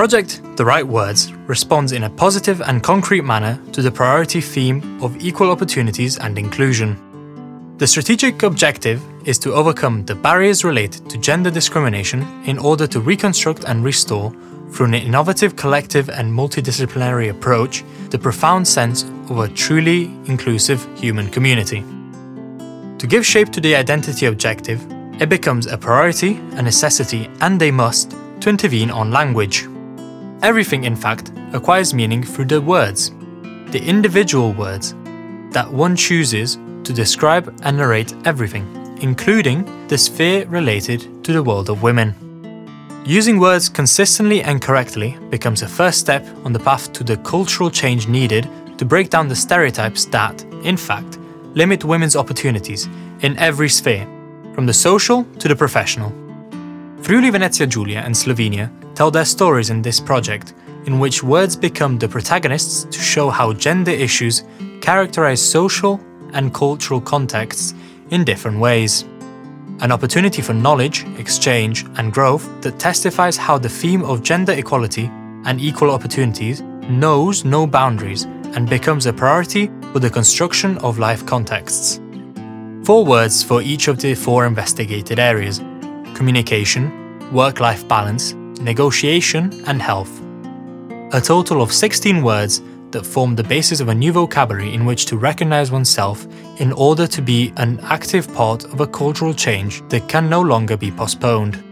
project, The Right Words, responds in a positive and concrete manner to the priority theme of equal opportunities and inclusion. The strategic objective is to overcome the barriers related to gender discrimination in order to reconstruct and restore, through an innovative, collective, and multidisciplinary approach, the profound sense of a truly inclusive human community. To give shape to the identity objective, it becomes a priority, a necessity, and a must to intervene on language. Everything, in fact, acquires meaning through the words, the individual words that one chooses to describe and narrate everything, including the sphere related to the world of women. Using words consistently and correctly becomes a first step on the path to the cultural change needed to break down the stereotypes that, in fact, limit women's opportunities in every sphere, from the social to the professional. Friuli Venezia Giulia and Slovenia tell their stories in this project, in which words become the protagonists to show how gender issues characterize social and cultural contexts in different ways. An opportunity for knowledge, exchange, and growth that testifies how the theme of gender equality and equal opportunities knows no boundaries and becomes a priority for the construction of life contexts. Four words for each of the four investigated areas communication, work life balance, negotiation, and health. A total of 16 words that form the basis of a new vocabulary in which to recognize oneself in order to be an active part of a cultural change that can no longer be postponed.